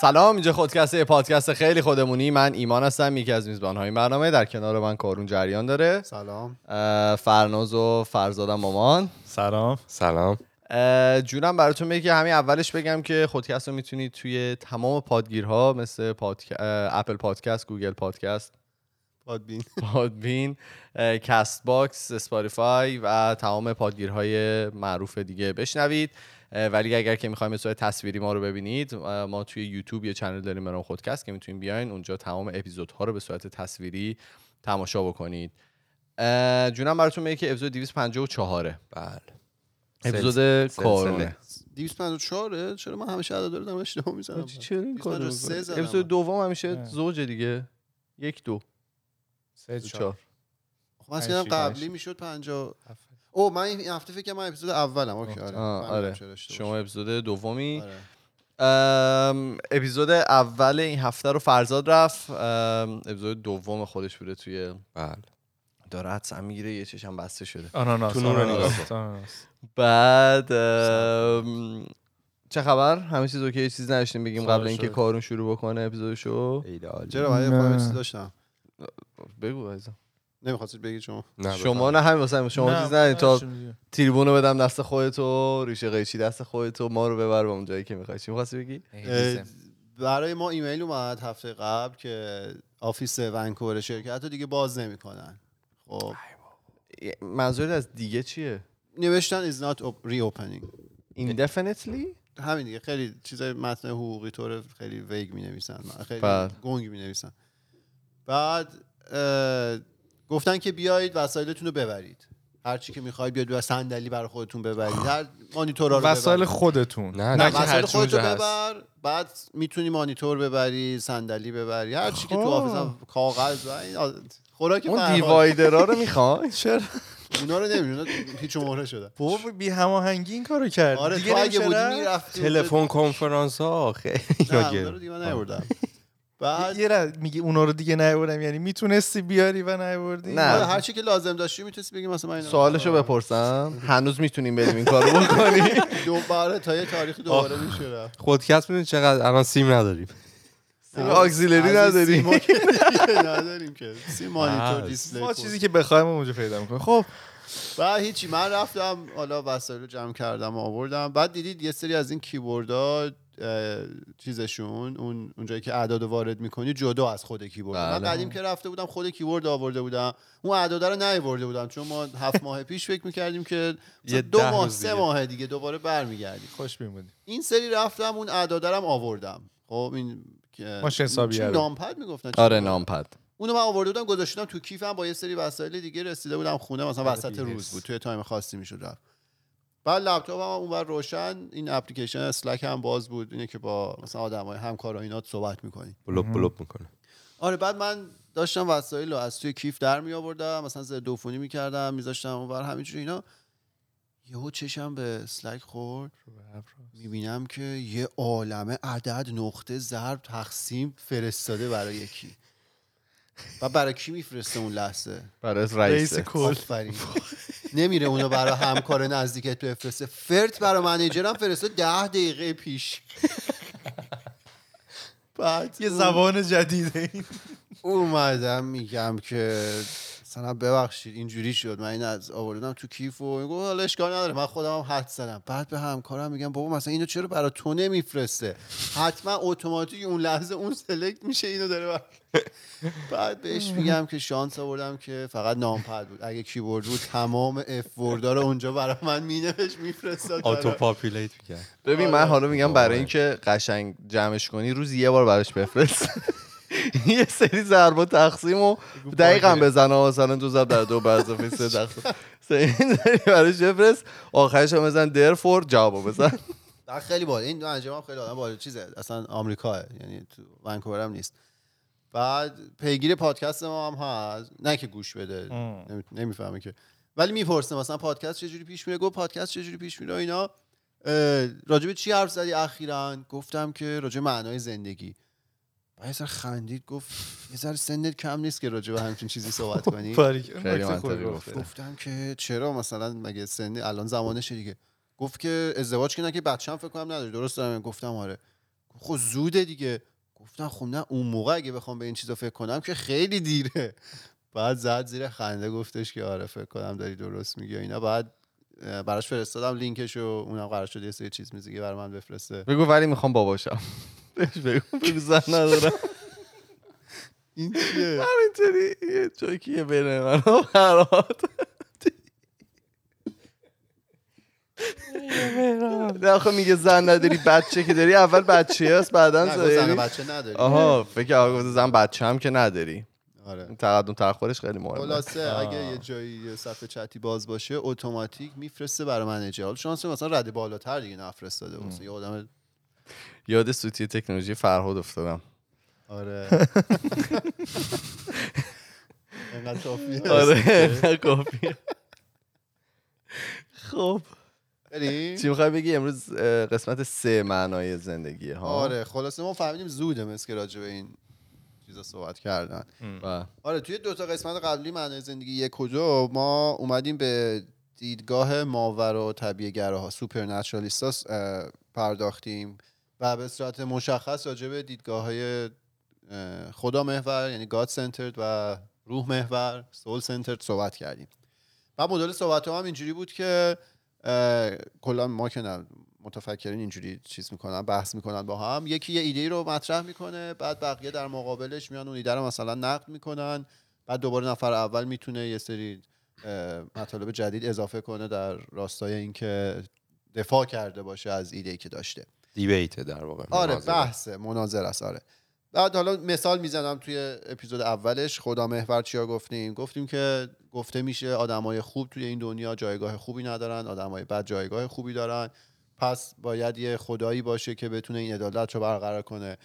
سلام اینجا خودکست یه پادکست خیلی خودمونی. من ایمان هستم یکی از میزبانهای برنامه. در کنار من کارون جریان داره. سلام. فرناز و فرزادم مامان. سلام. سلام. جونم براتون بگم همین اولش بگم که خودکست رو می‌تونید توی تمام پادگیرها مثل پادک... Apple Podcast Google Podcast Podbean. Podbean Castbox Spotify و تمام پادگیرهای معروف دیگه بشنوید. ولی اگر که می‌خوایم به صورت تصویری ما رو ببینید ما توی یوتیوب یه چنل داریم به نام خودکست که می‌تونید بیاین اونجا تمام اپیزودها رو به صورت تصویری تماشا بکنید. جونم براتون میگه که اپیزود 254 بله. اپیزود. کارونه 254 چرا من همیشه عدد دارم اشتباه می‌زنم؟ چرا این کارو 253 می‌کنی؟ زدم. اپیزود دوم همیشه نه. زوجه دیگه. یک دو. سه چهار. خب من قبلی. می‌شد 50 او من این هفته فکر کنم من اپیزود اولم. اوکی آره. آره. شما اپیزود دومی. آره. اپیزود اول این هفته رو فرزاد رفت. اپیزود دوم خودش بوده توی بله. داره حدسم می‌گیره یه چشم بسته شده. آناناس تو آناناس،. بعد چه خبر؟ همه چیز اوکی؟ چیز نداشتیم بگیم قبل اینکه. کارون شروع بکنه اپیزودشو. چرا من یه داشتم؟ بگو عزیزم. نمی‌خواستید بگید شما؟ نه، شما. نه همین واسه شما نه، چیز ندید تا. تریبونو بدم دست خودتو ریشه قیچی دست خودتو ما رو ببر به اون جایی که می‌خوای. چی می‌خواستی بگی؟ برای ما ایمیل اومد هفته قبل که office ونکوور شرکت رو دیگه باز نمی‌کنن. خب. منظور از دیگه چیه؟ نوشتن is not op- reopening. Indefinitely همین دیگه. خیلی چیزای متن حقوقی طور خیلی vague می نویسن خیلی بله. گنگ می نویسن بعد اه، گفتن که بیایید وسایلتون رو ببرید هر چی که می‌خواید بیاید و صندلی برای خودتون ببرید هر مانیتورا رو وسایل. خودتون نه نه نه که هر وسایل چی خودتو اونجا هست. ببر بعد می‌تونی مانیتور ببری صندلی ببری هر چی که تو خب. آفیس کاغذ و خوراک اون. دیوایدرا رو می‌خوای چرا اونا رو نمی‌دونن پیچ و مهره شدن بابا بی هماهنگی این کارو کرد آره دیگه تو اگه بودی رفت؟ می‌رفتی تلفن کنفرانس ها خیلی نه اینا رو. دیگه من نبردم بعد یه ره میگی اونا رو دیگه نیبردم یعنی می‌تونستی بیاری و نیبردی نه. آره، هر چی که لازم داشتی می‌تونستی بگی؟ مثلا من سوالشو بپرسم. هنوز می‌تونیم بریم این کارو بکنی؟ دوباره تا یه تاریخ دوباره میشه رفت. خودکست می‌دونی چقدر؟ الان سیم نداریم. آکسیلری نداریم. نداریم که. سی مانیتور. دیسپلی ما. چیزی که بخوایم اونجا پیدا می‌کنیم. خب. بعد هیچی من رفتم حالا وسایل رو جمع کردم و آوردم. بعد دیدید یه سری از این کیبوردها چیزشون اون اونجایی که اعداد رو وارد می‌کنی جدا از خود کیبورد من بله. قدیم که رفته بودم خود کیبورد آورده بودم اون اعداد رو نیاورده بودم چون ما هفت ماه پیش فکر می‌کردیم که یه دو ماه سه. ماه دیگه دوباره برمیگردیم خوش میمونی این سری رفتم اون اعدادرم آوردم خب این که- ماشین حسابیه چی رو. numpad می‌گفتن چی آره؟ numpad اونو من آورده بودم گذاشتم تو کیفم با یه سری وسایل دیگه رسیده بودم خونه مثلا آره وسط. روز بود توی time خاصی می‌شد رفت بعد لپتاپم هم اونور روشن این اپلیکیشن اسلک هم باز بود اینه که با مثلا آدمای همکار و اینا صحبت می‌کنی. بلوب بلوب می‌کنه. آره بعد من داشتم وسایل رو از توی کیف در می آوردم مثلا ضد عفونی می‌کردم میذاشتم اونور همینجوری اینا. یهو چشم به اسلک خورد. می‌بینم که یه عالمه عدد نقطه ضرب تقسیم فرستاده برای یکی. و برای کی میفرسته اون لحظه؟ برای رئیس. کل. نمیره اونو برای همکار نزدیکت بفرسته فرت برای منیجرم فرسته ده دقیقه پیش. بعد یه زبان جدیده این. اومدم میگم که مثلا ببخشید اینجوری شد. من این از آوردم تو کیف و میگم حالا اشکال نداره من خودم هم حد زدم. بعد به همکارم میگم بابا مثلا اینو چرا برای تو نمیفرسته؟ حتما اتوماتیک اون لحظه اون سلکت میشه اینو داره بر... بعد بهش میگم که شانس آوردم که فقط numpad بود. اگه کیبورد بود تمام F word ا رو اونجا برای من مینوشت میفرستاد auto populate می‌کرد ببین آره. من حالا میگم برای آره. اینکه قشنگ جمعش کنی روز یه بار براش بفرست. یه سری ضربا تقسیم و دقیقا بزنه مثلا دو ضرب در دو بر اضافه سه تقسیم براش بفرست. آخرش هم بزن therefore جوابو بزن. خیلی بالا این انجام خیلی آدم بالا چیزه؟ اصلا آمریکاه یعنی تو ونکوور هم نیست. بعد پیگیر پادکست ما هم هست. نه که گوش بده. نمی- نمی‌فهمه که. ولی می‌پرسه مثلا پادکست چجوری پیش میره؟ گفت پادکست چجوری پیش میره و اینا. راجب چی حرف زدی اخیرا؟ گفتم که راجب معنای زندگی. و یه ذره خندید گفت یه ذره سنت کم نیست که راجب همچین چیزی صحبت کنی. گفته. گفته. گفتم که چرا مثلا مگه سنی الان زمانشه دیگه. گفت که ازدواج که نه که بچه‌م فکر کنم نداری درست دارم گفتم آره. خب زوده دیگه. گفتم خب نه اون موقع اگه بخوام به این چیزا فکر کنم که خیلی دیره. بعد زد زیر خنده گفتش که آره فکر کنم داری درست میگی اینا. بعد براش فرستادم لینکش و اونم قرار شد یه سری چیز میزیگه برای من بفرسته. بگو ولی می‌خوام باباشم. بهش بگو بگو زن ندارم. این چیه؟ همینطوری یه جوکیه بین من و فرهاد نه خب میگه زن نداری بچه که داری. اول بچه هست بعدا زن بچه نداری. آها فکر آقا گفت زن بچه هم که نداری. آره. تقدم تاخرش خیلی مهمه. خلاصه اگه یه جایی صفحه چتی باز باشه اتوماتیک میفرسته برای منیجر حالا شانس مثلا رد بالاتر دیگه نفرستاده واسه یه آدم یاد سوتی تکنولوژی فرهاد افتادم. آره. اینقدر کافیه. آره کافیه. خب. چی می‌خوای بگی؟ امروز قسمت سه معنای زندگیه ها؟ آره خلاصه ما فهمیدیم زوده مثل که راجع به این چیزا صحبت کردن. و آره توی دو تا قسمت قبلی معنای زندگی یک و دو ما اومدیم به دیدگاه ماور و طبیعه گراها سوپر پرداختیم و به صورت مشخص راجع به دیدگاه های خدا محور یعنی گاد سنترد و روح محور سول سنترد صحبت کردیم. و مدل صحبت هم اینجوری بود که کلا ما که نه متفکرین اینجوری چیز می‌کنن بحث می‌کنن با هم. یکی یه ایده رو مطرح می‌کنه بعد بقیه در مقابلش میان اون ایده رو مثلا نقد می‌کنن. بعد دوباره نفر اول می‌تونه یه سری مطالب جدید اضافه کنه در راستای اینکه دفاع کرده باشه از ایده که داشته. دیبیت در واقع آره مناظره. بحثه مناظر است آره. بعد حالا مثال می‌زنم توی اپیزود اولش خدا محور چیا گفتیم؟ گفتیم که گفته میشه آدمای خوب توی این دنیا جایگاه خوبی ندارن آدمای بد جایگاه خوبی دارن. پس باید یه خدایی باشه که بتونه این عدالت رو برقرار کنه.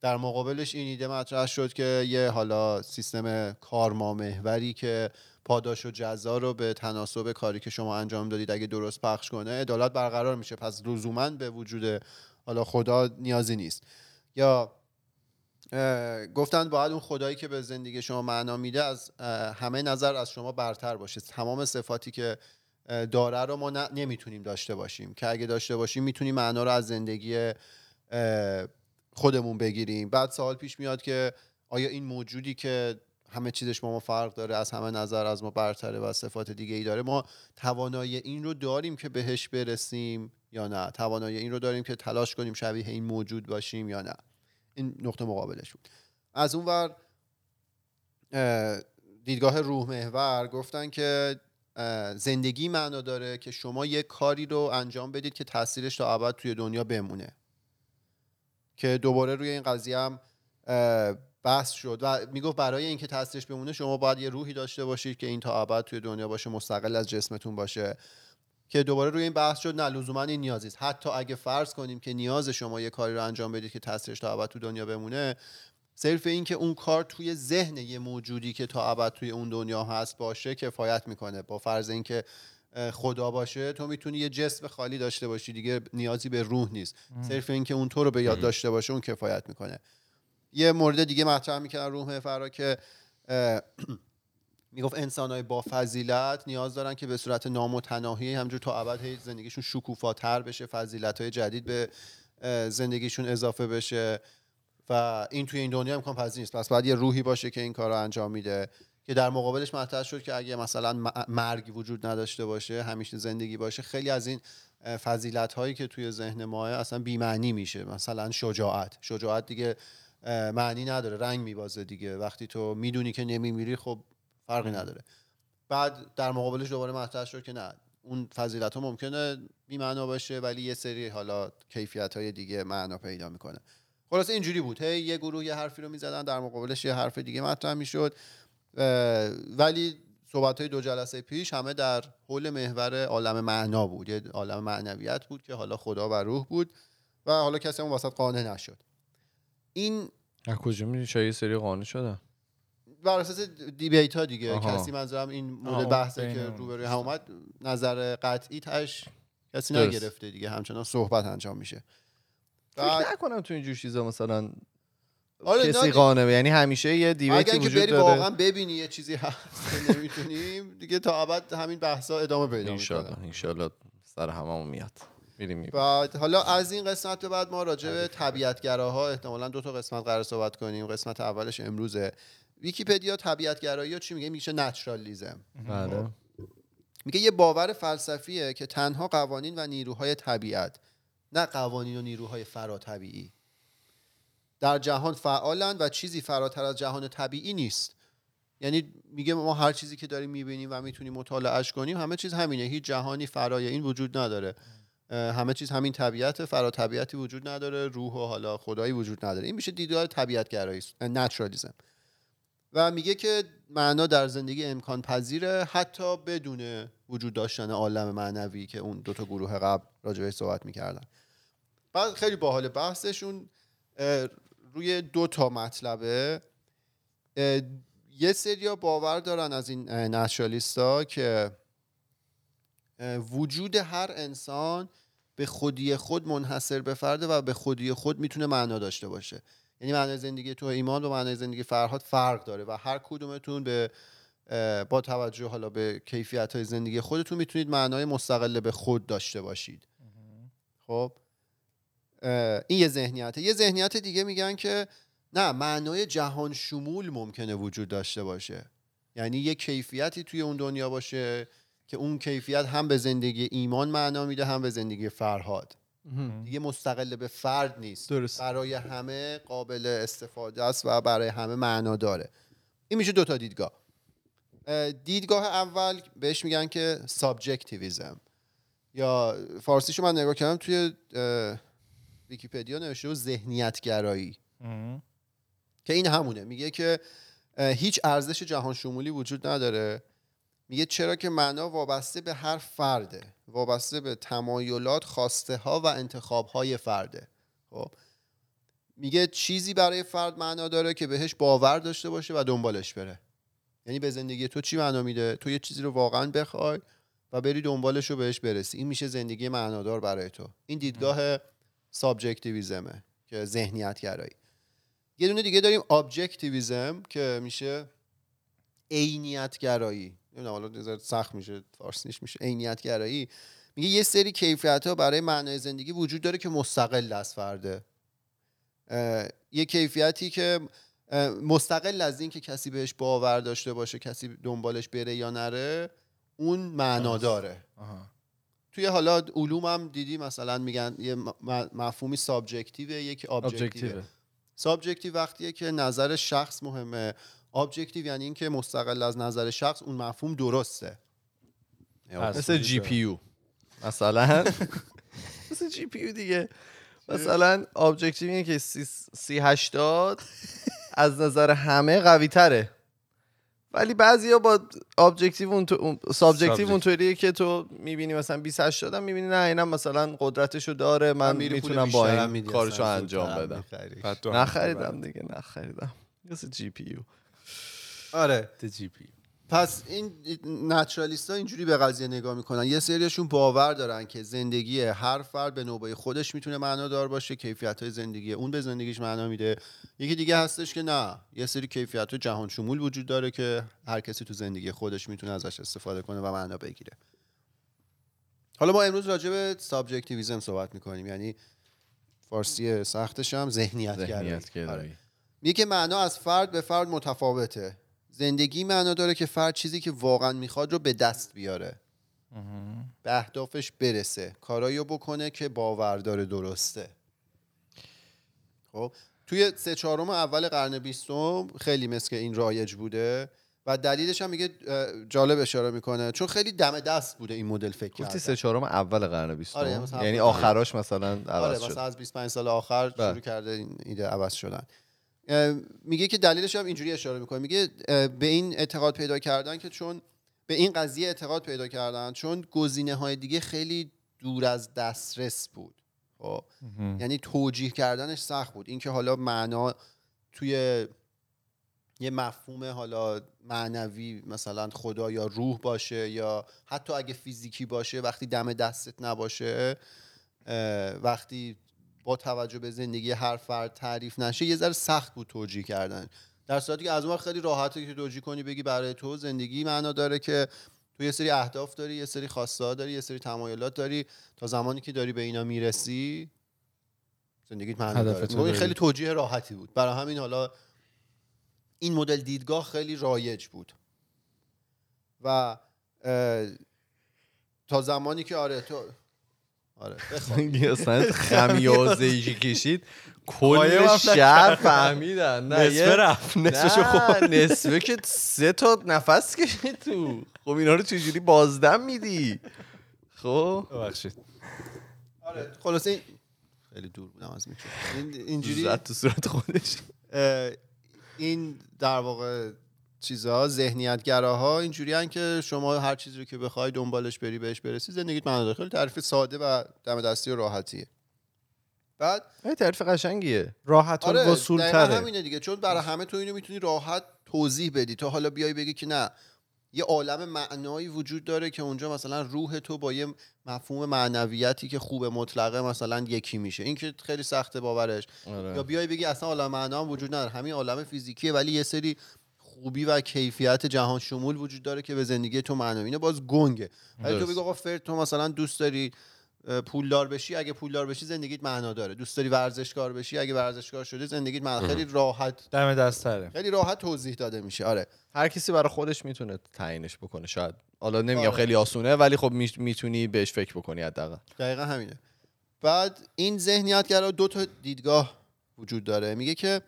در مقابلش این ایده مطرح شد که یه حالا سیستم کارما محوری که پاداش و جزا رو به تناسب کاری که شما انجام دادید اگه درست پخش کنه عدالت برقرار میشه. پس لزوما به وجود حالا خدا نیازی نیست. یا گفتن باید اون خدایی که به زندگی شما معنا میده از همه نظر از شما برتر باشه. تمام صفاتی که داره رو ما نمی‌تونیم داشته باشیم. که اگه داشته باشیم می‌تونیم معنا رو از زندگی خودمون بگیریم. بعد سوال پیش میاد که آیا این موجودی که همه چیزش با ما فرق داره از همه نظر از ما برتره و صفات دیگه ای داره ما توانایی این رو داریم که بهش برسیم یا نه؟ توانایی این رو داریم که تلاش کنیم شبیه این موجود باشیم یا نه؟ این نقطه مقابلش بود. از اون ور اه، دیدگاه روح محور گفتن که زندگی معنا داره که شما یک کاری رو انجام بدید که تاثیرش تا ابد توی دنیا بمونه. که دوباره روی این قضیه هم بحث شد و می‌گفت برای اینکه تاثیرش بمونه شما باید یه روحی داشته باشید که این تا ابد توی دنیا باشه مستقل از جسمتون باشه. که دوباره روی این بحث شد نه لزوما این نیازی است. حتی اگه فرض کنیم که نیاز شما یه کاری رو انجام بدید که تاثیرش تا ابد تو دنیا بمونه صرف این که اون کار توی ذهن یه موجودی که تا ابد توی اون دنیا هست باشه کفایت می‌کنه. با فرض اینکه خدا باشه تو می‌تونی یه جسم خالی داشته باشی دیگه نیازی به روح نیست. صرف این که اون تو رو به یاد داشته باشه اون کفایت می‌کنه. یه مورد دیگه مطرح می‌کردن روح فرا که می‌گفت انسانهای با فضیلت نیاز دارن که به صورت نامتناهی همجور تا ابد زندگیشون شکوفاتر بشه فضیلت های جدید به زندگیشون اضافه بشه و این توی این دنیا امکان پذیر نیست. پس باید یه روحی باشه که این کار رو انجام میده که در مقابلش مطرح شد که اگه مثلا مرگ وجود نداشته باشه همیشه زندگی باشه خیلی از این فضیلت هایی که توی ذهن ما اصلا بی‌معنی میشه. مثلا شجاعت. شجاعت دیگه معنی نداره. رنگ میبازه دیگه. وقتی تو می‌دونی که نمیمیری خب فرقی نداره. بعد در مقابلش دوباره مطرح شد که نه اون فضیلت ها ممکنه بی معنا باشه ولی یه سری حالا کیفیت های دیگه معنا پیدا می‌کنه. خلاصه اینجوری بود. هی یه گروه یه حرفی رو می‌زدن در مقابلش یه حرف دیگه مطرح می‌شد. ولی صحبت های دو جلسه پیش همه در حول محور عالم معنا بود. یه عالم معنویت بود که حالا خدا و روح بود و حالا کسی اون وسط قانع نشد. این از کجا می‌دونی؟ یه سری قانع شدن. بر اساس دیبیت ها دیگه. آها. کسی منظورم این مدل بحثه که روبروی هم اومد نظر قطعی تش کسی. نگرفته دیگه. همچنان صحبت انجام میشه. فکر بعد نکنم تو اینجور چیزا مثلا آره، کسی نه، قانه یعنی همیشه یه اگر دیبیتی که وجود بری داره. واقعا ببینی یه چیزی هست که نمی‌تونیم دیگه تا ابد همین بحثا ادامه پیدا می‌کنه. انشالله سر هممون میاد. میریم. بعد حالا از این قسمت به بعد ما راجع به طبیعتگراها احتمالا دو تا قسمت قرار صحبت کنیم. قسمت اولش امروزه. ویکیپدیا طبیعتگرایی رو چی میگه؟ میشه نچرالیزم. بله. میگه یه باور فلسفیه که تنها قوانین و نیروهای طبیعت نه قوانین و نیروهای فراطبیعی در جهان فعالند و چیزی فراتر از جهان طبیعی نیست. یعنی میگه ما هر چیزی که داریم می‌بینیم و می‌تونیم مطالعهش کنیم همه چیز همینه. هیچ جهانی فرای این وجود نداره. همه چیز همین طبیعت فراطبیعتی وجود نداره روح و حالا خدایی وجود نداره. این میشه دیدگاه طبیعتگرایی نچرالیزم. و میگه که معنا در زندگی امکان پذیره حتی بدون وجود داشتن عالم معنوی که اون دوتا گروه قبل راجع بهش صحبت می‌کردن. بعد خیلی باحال بحثشون روی دو تا مطلبه. یه سریا باور دارن از این نشرالیستا که وجود هر انسان به خودی خود منحصر به فرده و به خودی خود می‌تونه معنا داشته باشه. یعنی معنای زندگی تو ایمان و معنای زندگی فرهاد فرق داره و هر کدومتون به با توجه حالا به کیفیت های زندگی خودتون می‌تونید معنای مستقل به خود داشته باشید. خب؟ این یه ذهنیته. یه ذهنیت دیگه میگن که نه معنای جهان شمول ممکنه وجود داشته باشه. یعنی یه کیفیتی توی اون دنیا باشه که اون کیفیت هم به زندگی ایمان معنا میده هم به زندگی فرهاد. دیگه مستقل به فرد نیست. درست. برای همه قابل استفاده است و برای همه معنا داره. این میشه دوتا دیدگاه. اه، دیدگاه اول بهش میگن که subjectivism. یا فارسیشو من نگاه کردم توی ویکیپدیا نوشته بود ذهنیت گرایی که این همونه. میگه که هیچ ارزش جهان شمولی وجود نداره. میگه چرا که معنا وابسته به هر فرده. وابسته به تمایلات خواسته ها و انتخاب های فرده. خب. میگه چیزی برای فرد معنا داره که بهش باور داشته باشه و دنبالش بره. یعنی به زندگی تو چی معنا میده؟ تو یه چیزی رو واقعا بخوای و بری دنبالش رو بهش برسی. این میشه زندگی معنادار برای تو. این دیدگاه subjectivism ه که ذهنیت گرایی. یه دونه دیگه داریم objectivism که میشه عینیت گرایی. نمی‌دونم حالا سخت میشه فارسیش میشه. عینیت گرایی. میگه یه سری کیفیت ها برای معنای زندگی وجود داره که مستقل از فرده. یه کیفیتی که مستقل از این که کسی بهش باور داشته باشه کسی دنبالش بره یا نره اون معنا داره توی حالا علوم هم دیدی مثلا میگن یه مفهومی subjective ه یکی objective ه objective subjective وقتیه که نظر شخص مهمه. objective یعنی اینکه مستقل از نظر شخص اون مفهوم درسته. مثل جی پی یو. مثلا. مثل GPU دیگه. مثلا objective اینه که سی, سی هشتاد از نظر همه قوی تره ولی بعضیا با objective اون subjective subject. اونطوریه که تو می‌بینی مثلا 20 80 هم می‌بینی نه اینم مثلا قدرتشو داره. من می‌تونم با این کارشو انجام بدم. تو نخریدم دیگه نخریدم. مثل GPU. آره. GP پس این naturalist ها اینجوری به قضیه نگاه می‌کنن. یه سریشون باور دارن که زندگی هر فرد به نوبه خودش می‌تونه معنادار باشه کیفیت های زندگی اون به زندگیش معنا میده. یکی دیگه هستش که نه یه سری کیفیت های جهان شمول وجود داره که هر کسی تو زندگی خودش می‌تونه ازش استفاده کنه و معنا بگیره. حالا ما امروز راجع به subjectivism صحبت می‌کنیم. یعنی فارسی سختش هم ذهنیت, ذهنیت گرایی. آره. میگه معنا از فرد به فرد متفاوته. زندگی معنا داره که فرد چیزی که واقعا می‌خواد رو به دست بیاره. به اهدافش برسه. کارایی رو بکنه که باور داره درسته. خب توی سه چهارم اول قرن بیستم خیلی مثل که این رایج بوده و دلیلش هم میگه جالب اشاره می‌کنه. چون خیلی دم دست بوده این مدل فکر کردن. سه چهارم اول قرن بیستم. آره، مثلا یعنی اول- آخراش مثلا آره عوض مثلا شد. از 25 سال آخر بله. شروع کرده این ایده عوض شدن. میگه که دلیلش هم اینجوری اشاره می‌کنه. میگه به این اعتقاد پیدا کردن که چون به این قضیه اعتقاد پیدا کردن چون گزینه های دیگه خیلی دور از دسترس بود. خب؟ یعنی توجیه کردنش سخت بود. اینکه حالا معنا توی یه مفهوم حالا معنوی مثلا خدا یا روح باشه یا حتی اگه فیزیکی باشه وقتی دم دستت نباشه وقتی با توجه به زندگی هر فرد تعریف نشه یه ذره سخت بود توجیه کردن. در صورتی که از اون خیلی راحته که توجیه کنی بگی برای تو زندگی معنا داره که تو یه سری اهداف داری یه سری خواسته ها داری یه سری تمایلات داری. تا زمانی که داری به اینا می‌رسی زندگیت معنی داره. این. خیلی توجیه راحتی بود. برای همین حالا این مدل دیدگاه خیلی رایج بود. و تا زمانی که آره تو آره. اصلا خمیازه ای که کشید کل شهر فهمیدن. نه نصفه رفت نه نصفه که سه تا نفس کشید تو. خب اینا رو چجوری بازدم میدی؟ خب؟ ببخشید. آره خلاصه این خیلی دور بودم از میکروفون. این اینجوری زد تو صورت خودش. این در واقع چیزها ذهنیت گراها اینجوری که شما هر چیزی رو که بخوای دنبالش بری بهش برسی زندگیت معنی داره. خیلی تعریف ساده و دم دستی و راحتیه. بعد این تعریف قشنگیه. راحت آره الوصول دقیقاً تره همینه دیگه. چون برای همه تو اینو می‌تونی راحت توضیح بدی. تو حالا بیای بگی که نه یه عالم معنایی وجود داره که اونجا مثلا روح تو با یه مفهوم معنویتی که خوب مطلقه مثلا یکی میشه. این که خیلی سخته باورش. آره. یا بیای بگی اصلا عالم معنا هم وجود نداره. همین عالم فیزیکیه ولی یه سری خوبی و کیفیت جهان شمول وجود داره که به زندگی تو معنوی اینه. باز گنگه. ولی تو. بگی آقا فرد تو مثلا دوست داری پولدار بشی اگه پولدار بشی زندگیت معنا داره. دوست داری ورزشکار بشی اگه ورزشکار شدی زندگیت معنا خیلی راحت دم دست تره خیلی راحت توضیح داده میشه. آره. هر کسی برای خودش می‌تونه تعیینش بکنه. شاید. حالا نمیگم آره. خیلی آسونه ولی خب می- می‌تونی بهش فکر بکنی حداقل. دقیقا همینه. بعد این ذهنیتگرا دو تا دیدگاه وجود داره. میگه که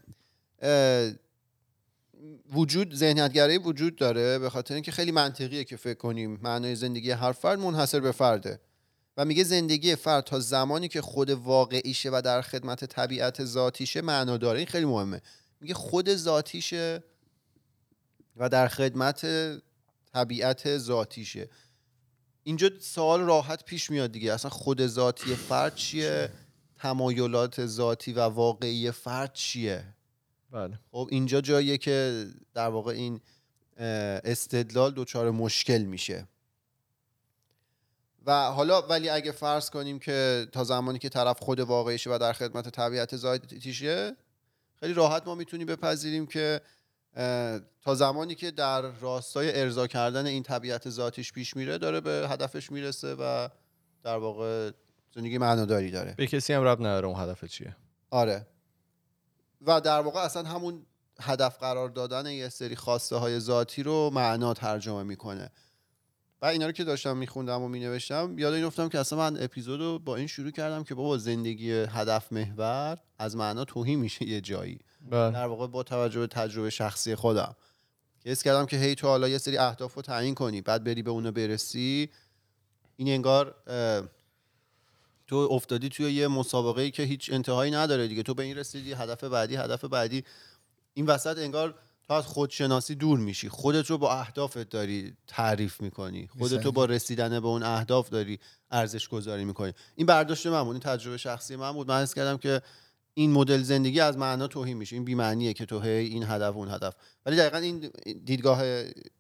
وجود ذهنیتگرایی وجود داره به خاطر اینکه خیلی منطقیه که فکر کنیم معنای زندگی هر فرد منحصر به فرده. و میگه زندگی فرد تا زمانی که خود واقعیشه و در خدمت طبیعت ذاتیشه معنا داره. این خیلی مهمه. میگه خود ذاتیشه و در خدمت طبیعت ذاتیشه. اینجا سوال راحت پیش میاد دیگه. اصلا خود ذاتی فرد چیه؟ تمایلات ذاتی و واقعی فرد چیه؟ بله. خب اینجا جاییه که در واقع این استدلال دچار مشکل میشه. و حالا ولی اگه فرض کنیم که تا زمانی که طرف خود واقعیشه و در خدمت طبیعت ذاتیشه خیلی راحت ما می‌تونیم بپذیریم که تا زمانی که در راستای ارضا کردن این طبیعت ذاتیش پیش میره داره به هدفش می‌رسه و در واقع زندگی معناداری داره. به کسی هم رب نداره اون هدف چیه. آره. و در واقع اصلا همون هدف قرار دادن یه سری خواسته های ذاتی رو معنا ترجمه می‌کنه. و اینا رو که داشتم میخوندم و مینوشتم یاد این افتادم که اصلا من اپیزود رو با این شروع کردم که بابا زندگی هدف محور از معنا توهی میشه یه جایی. بله. در واقع با توجه به تجربه شخصی خودم. که حس کردم که هی تو حالا یه سری اهداف رو تعیین کنی بعد بری به اونو برسی این انگار تو افتادی توی یه مسابقه ای که هیچ انتهایی نداره دیگه. تو به این رسیدی هدف بعدی هدف بعدی. این وسط انگار تو از خودشناسی دور میشی. خودت رو با اهدافت داری تعریف می‌کنی. خودت رو با رسیدن به اون اهداف داری ارزش گذاری می‌کنی. این برداشت من بود این تجربه شخصی من بود. من حس کردم که این مدل زندگی از معنا توهین میشه. این بی‌معنیه که تو هی این هدف اون هدف. ولی دقیقا این دیدگاه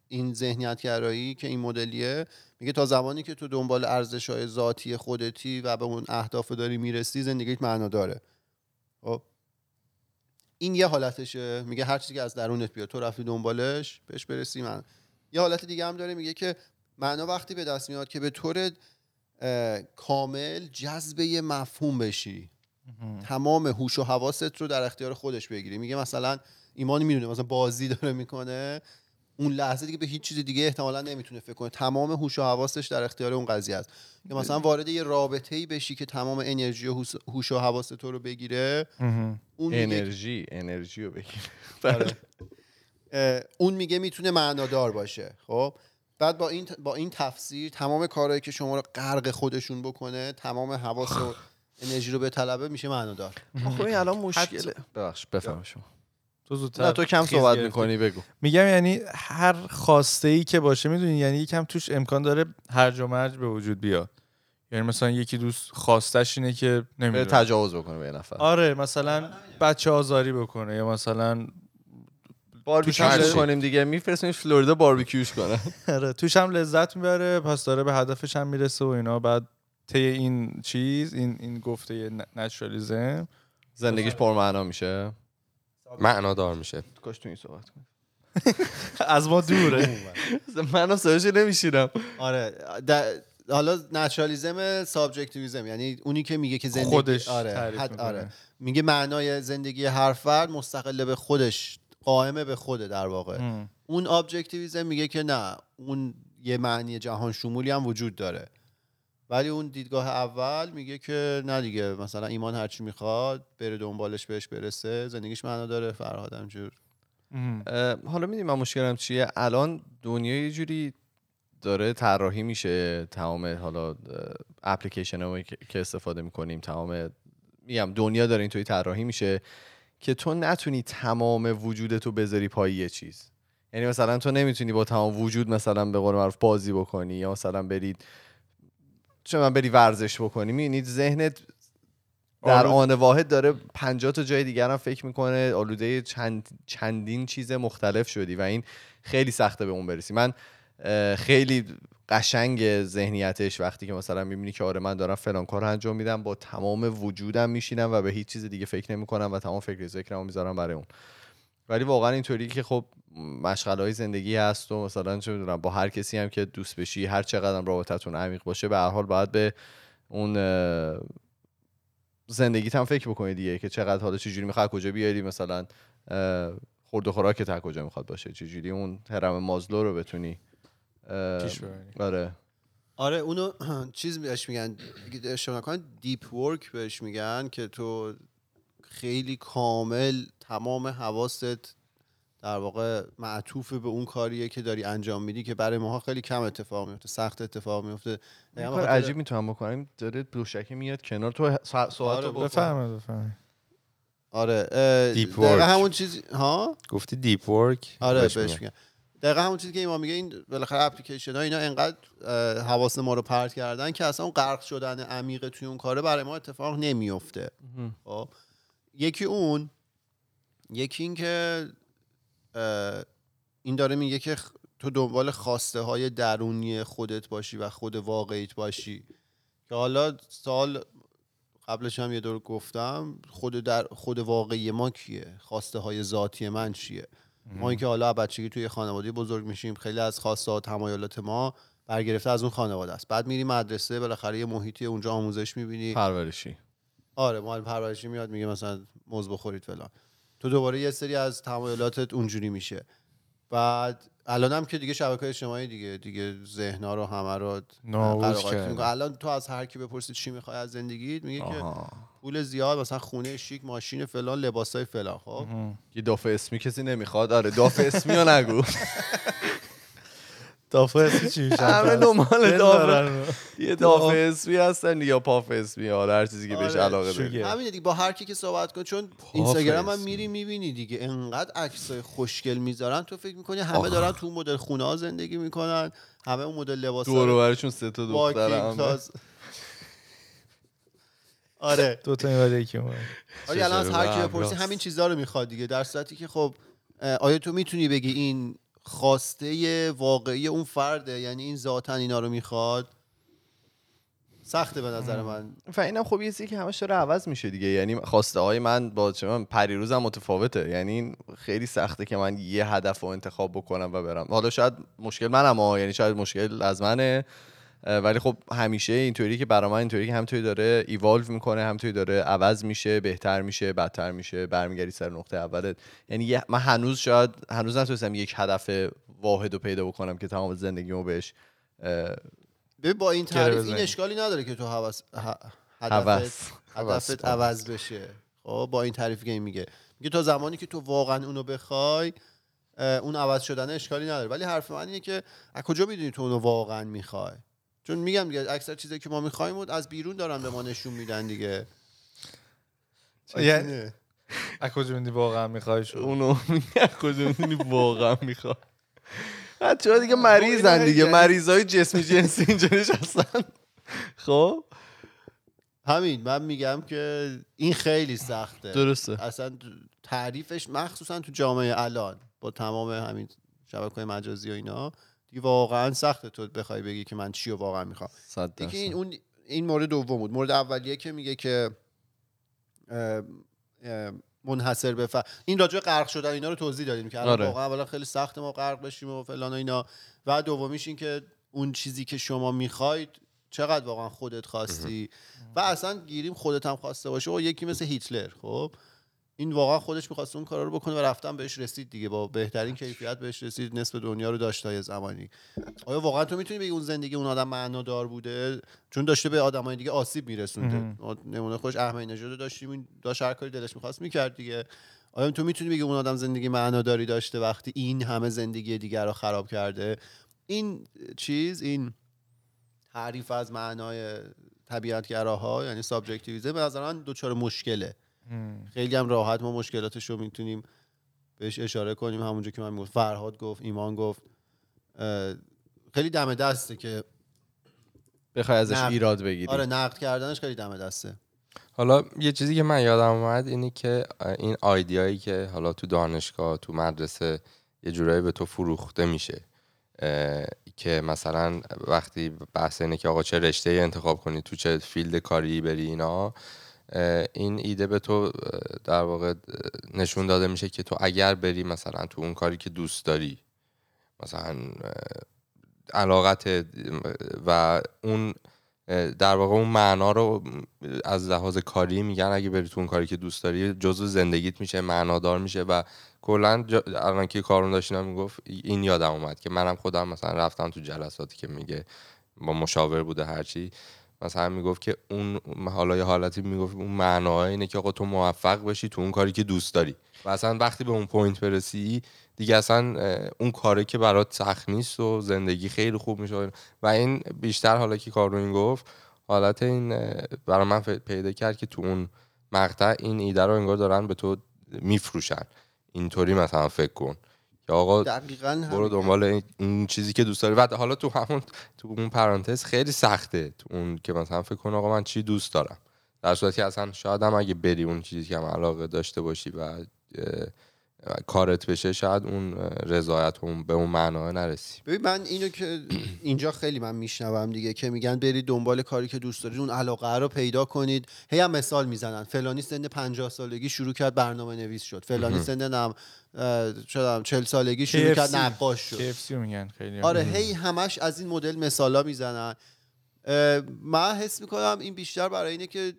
این ذهنیت گرایی که این مدلیه میگه تا زمانی که تو دنبال ارزش های ذاتی خودتی و به اون اهداف داری می‌رسی زندگیت معنا داره. خب؟ این یه حالتشه. میگه هر چیزی که از درونت بیاد تو رفتی دنبالش بهش برسی من. یه حالت دیگه هم داره میگه که معنا وقتی به دست میاد که به طور کامل جذب یه مفهوم بشی. تمام هوش و حواست رو در اختیار خودش بگیری. میگه مثلا ایمانی می‌دونه مثلا بازی داره می‌کنه. اون لحظه دیگه به هیچ چیز دیگه احتمالا نمی‌تونه فکر کنه. تمام هوش و حواسش در اختیار اون قضیه است. یا مثلا وارد یه رابطه ای بشی که تمام انرژی و هوش و حواس تو رو بگیره اون میگه انرژی انرژی رو بگیر آره. اون میگه می‌تونه معنادار باشه. خب؟ بعد با این با این تفسیر تمام کارهایی که شما رو غرق خودشون بکنه تمام حواس و انرژی رو به طلبه میشه معنادار. خب این الان مشکله ببخش بفهم شما. تو زودتر نه تو کم صحبت. می‌کنی بگو. میگم یعنی هر خواسته ای که باشه می‌دونی یعنی یکم توش امکان داره هرج و مرج به وجود بیاد. یعنی مثلا یکی دوست خواستش اینه که به نمی‌دونم تجاوز بکنه به نفر. آره مثلا بچه آزاری بکنه یا مثلا باربیکیوش کنیم دیگه. میفرستیم فلوریدا باربیکیوش کنه. آره توش هم لذت می‌بره پس داره به هدفش هم می‌رسه و اینا. بعد طی این چیز این این گفته naturalism. زندگیش پرمعنا میشه. معنا دار میشه. کاش تو این صحبت کنی. از ما دوره من صداش نمیشنوم آره د- حالا naturalism subjectivism یعنی اونی که میگه که زندگی خودش آره حد-. آره. میگه معنای زندگی هر فرد مستقل به خودش قائمه به خود در واقع. ام. اون objectivism میگه که نه اون یه معنی جهان شمولی هم وجود داره. ولی اون دیدگاه اول میگه که نه دیگه مثلا ایمان هرچی می‌خواد بره دنبالش بهش برسه زندگیش معنا داره فرهاد. اه، حالا می‌دونی من مشکلم چیه؟ الان دنیا یه جوری داره طراحی میشه تمام حالا اپلیکیشن هایی که که استفاده می‌کنیم تمام میگم دنیا داره اینطوری طراحی میشه که تو نتونی تمام وجودتو بذاری پای یه چیز. یعنی مثلا تو نمی‌تونی با تمام وجود مثلا به قول معروف بازی بکنی یا مثلا برید چه من بری ورزش بکنی؟ می‌بینید ذهنت در آن واحد داره 50 تا جای دیگر هم فکر می‌کنه آلوده چند چندین چیز مختلف شدی و این خیلی سخته به اون برسی. من خیلی قشنگ ذهنیتش وقتی که مثلا می‌بینی که آره من دارم فلان کار انجام میدم با تمام وجودم میشینم و به هیچ چیز دیگه فکر نمی‌کنم و تمام فکر ذکرمو می‌ذارم برای اون. ولی واقعا اینطوری که خب مشغله های زندگی هست و مثلا چه می‌دونم با هر کسی هم که دوست بشی هر چقدر رابطتون عمیق باشه به هر حال باید به اون اه، زندگیت هم فکر بکنی دیگه که چقدر حالا چجوری می‌خواد کجا بیاری مثلا خورد و خوراکت از کجا می‌خواد باشه چجوری اون هرم مازلو رو بتونی. آره آره اونو چیز بهش میگن اشتباه نکنم دیپ ورک بهش میگن که تو خیلی کامل تمام حواست در واقع معطوف به اون کاریه که داری انجام میدی که برای ماها خیلی کم اتفاق میفته سخت اتفاق میفته. دقیقاً کار عجیب می‌تونم بکنیم داره دوشکی میاد کنار. تو ساعت آره،. بفرمایید بفرمایید. آره دقیقاً work. همون چیزی ها؟ گفتی دیپ ورک آره بهش میگن دقیقا همون چیزی که ایمان میگه این بالاخره اپلیکیشن ها اینا انقدر حواس ما رو پرت کردن که اصلا اون غرق شدن عمیق توی اون کاره برای ما اتفاق نمیفته خب؟ یکی اون یکی این که این داره میگه که تو دنبال خواسته های درونی خودت باشی و خود واقعیت باشی. که حالا سال قبلش هم یه دور گفتم خود در خود واقعی ما کیه؟ خواسته های ذاتی من چیه؟ ما که حالا بچگی توی خانواده بزرگ میشیم خیلی از خواسته ها تمایلات ما برگرفته از اون خانواده است. بعد میری مدرسه بالاخره یه محیطی اونجا آموزش می‌بینی. پرورشی. آره معلم پرورشی میاد میگه مثلا موز بخورید فلان. تو دوباره یه سری از تمایلاتت اونجوری میشه. بعد الان هم که دیگه شبکه اجتماعی دیگه دیگه ذهنا رو همه رو. الان تو از هر کی بپرسی چی می‌خوای از زندگیت میگه که آها. پول زیاد مثلا خونه شیک ماشین فلان لباسای فلان خب؟ یه دافع اسمی کسی نمی‌خواد. آره دافع اسمی رو نگو. دافه اسمی چی میشه همه دنبال دارن. یه دافع اسمی هستن یا پاف اسمی آره هر چیزی که بهش آره، علاقه. داری همینه دیگه با هر کی که صحبت کن چون اینستاگرام هم. میری می‌بینی دیگه انقدر عکسای خوشگل می‌ذارن. تو فکر می‌کنی همه دارن تو مدل خونه ها زندگی می‌کنن همه اون مدل لباس دور و برشون سه تا دختر آره. دو تا این یکی اون آره الان از هر کی بپرسی. همین چیزها رو می‌خواد دیگه در صورتی که خب آیا تو می‌تونی بگی این خواسته واقعی اون فرده یعنی این ذاتا اینا رو می‌خواد؟ سخته به نظر من. و اینم خب یه چیزی که همش داره عوض میشه دیگه. یعنی خواسته های من با چه من پریروزم متفاوته. یعنی این خیلی سخته که من یه هدف رو انتخاب بکنم و برم. حالا شاید مشکل منم ها یعنی شاید مشکل از منه. ولی خب همیشه اینطوری که برای من اینطوری که همطوری داره ایوالو می‌کنه همطوری داره عوض میشه بهتر میشه بدتر میشه برمیگردی سر نقطه اولت یعنی من هنوز شاید هنوز نتونستم یک هدف واحد رو پیدا بکنم که تمام زندگیمو بهش با این تعریف این. اشکالی نداره که تو حوس ه-. هدفت هدفت. عوض بشه خب با این تعریفی که این میگه میگه تا زمانی که تو واقعا اونو بخوای اون عوض شدن اشکالی نداره ولی حرف من اینه که از کجا می‌دونی تو اونو واقعا می‌خوای چون میگم دیگه اکثر چیزایی که ما می‌خوایم بود از بیرون دارن به ما نشون میدن دیگه. یعنی از کجا میدی واقعا می‌خوای شو اونو میگه کجا می‌دونی واقعا می‌خواد بچه دیگه مریضن دیگه. مریض های جسمی جنسی اینجا نشستن خب؟ همین من میگم که این خیلی سخته. درسته. اصلا تعریفش مخصوصا تو جامعه الان با تمام همین شبکه مجازی و اینا دیگه واقعا سخته تو بخوای بگی که من چی رو واقعا می‌خوام. دیگه این. اون این مورد دوم بود. مورد اولیه که میگه که اه، اه، منحصر به فرد این راجع غرق شدن اینا رو توضیح دادیم که الان آره. واقعا اولا خیلی سخت ما غرق بشیم و فلان و اینا. و دومیش این که اون چیزی که شما می‌خواید چقدر واقعا خودت خواستی. و اصلا گیریم خودت هم خواسته باشه. و یکی مثل هیتلر خب؟ این واقعا خودش می‌خواست اون کارا رو بکنه و رفتن بهش رسید دیگه. با بهترین کیفیت بهش رسید نصف دنیا رو داشت تا زمانی. آیا واقعا تو می‌تونی بگی اون زندگی اون آدم معنادار بوده؟ چون داشته به آدمای دیگه آسیب میرسونده. نمونه خوش احمدی نژاد داشتیم این داشت هر کاری دلش می‌خواست می‌کرد دیگه. آیا تو می‌تونی بگی اون آدم زندگی معناداری داشته وقتی این همه زندگی دیگر رو خراب کرده؟ این چیز این تعریف از معنای طبیعتگراها یعنی subjectivism به نظر من دچار مشکله. خیلی هم راحت ما مشکلاتش رو می‌تونیم بهش اشاره کنیم. همونجا که من می‌گفت فرهاد گفت ایمان گفت. خیلی دم دسته که بخوای ازش نه. ایراد بگیری. آره نقد کردنش خیلی دم دسته. حالا یه چیزی که من یادم اومد اینه که این idea یی که حالا تو دانشگاه تو مدرسه یه جورایی به تو فروخته میشه که مثلا وقتی بحث اینه که آقا چه رشته انتخاب کنی تو چه فیلد کاری بری اینا این ایده به تو در واقع نشون داده میشه که تو اگر بری مثلا تو اون کاری که دوست داری مثلا علاقت و اون در واقع اون معنا رو از لحاظ کاری میگن اگه بری تو اون کاری که دوست داری جزو زندگیت میشه معنادار میشه و کلا الان که کارون داشتم می‌گفت این یادم اومد که منم خودم مثلا رفتم تو جلساتی که میگه با مشاور بوده هرچی. مثلا می‌گفت که اون حالا یه حالتی می‌گفت اون معنا اینه که آقا تو موفق بشی تو اون کاری که دوست داری. و اصلا وقتی به اون point برسی دیگه اصلا اون کاری که برات سخت نیست و زندگی خیلی خوب میشه. و این بیشتر حالا که کارون گفت حالت این برای من پیدا کرد که تو اون مقطع این ایده رو انگار دارن به تو میفروشن. اینطوری مثلا فکر کن. که آقا دقیقا برو دنبال این- چیزی که دوست داری. و حالا تو همون تو اون پرانتز خیلی سخته. تو اون که مثلا فکر کن آقا من چی دوست دارم. در صورتی که اصلا شاید هم اگه بری اون چیزی که هم علاقه داشته باشی و کارت بشه شاید اون رضایت اون به اون معنا نرسی. ببین من اینو که اینجا خیلی من میشنوم دیگه که میگن برید دنبال کاری که دوست دارید اون علاقه رو پیدا کنید. هی هم مثال می‌زنن. فلانی سن 50 سالگی شروع کرد برنامه نویس شد. فلانی سن شدم 40 سالگی شروع کرد. نقاش شد. KFC میگن خیلی آره هی همش از این مدل مثالا می‌زنن. من حس می‌کنم این بیشتر برای اینه که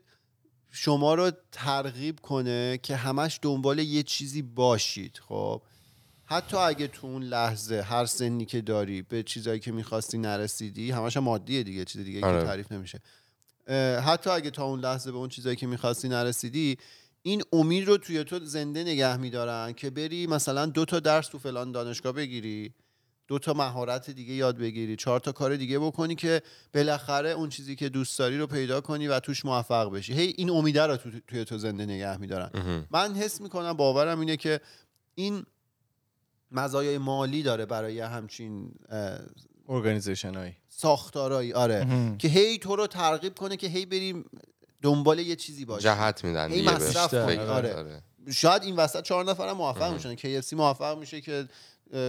شما رو ترغیب کنه که همش دنبال یه چیزی باشید خب. حتی اگه تو اون لحظه هر سنی که داری به چیزایی که می‌خواستی نرسیدی همش هم مادیه دیگه چیز دیگه که آره. تعریف نمیشه. حتی اگه تا اون لحظه به اون چیزایی که می‌خواستی نرسیدی این امید رو توی تو زنده نگه میدارن که بری مثلا دو تا درس تو فلان دانشگاه بگیری دو تا مهارت دیگه یاد بگیری چهار تا کار دیگه بکنی که بالاخره اون چیزی که دوست داری رو پیدا کنی و توش موفق بشی. هی این امیده رو تو توی تو زنده نگه میدارن. من حس می‌کنم باورم اینه که این مزایای مالی داره برای همچین ارگانیزیشن هایی ساختارایی آره. که هی تو رو ترغیب کنه که هی بریم دنبال یه چیزی باشی. جهت میدن دیگه مصرف آره. آره. شاید این وسط چهار نفرم موفق میشن. KFC موفق میشه که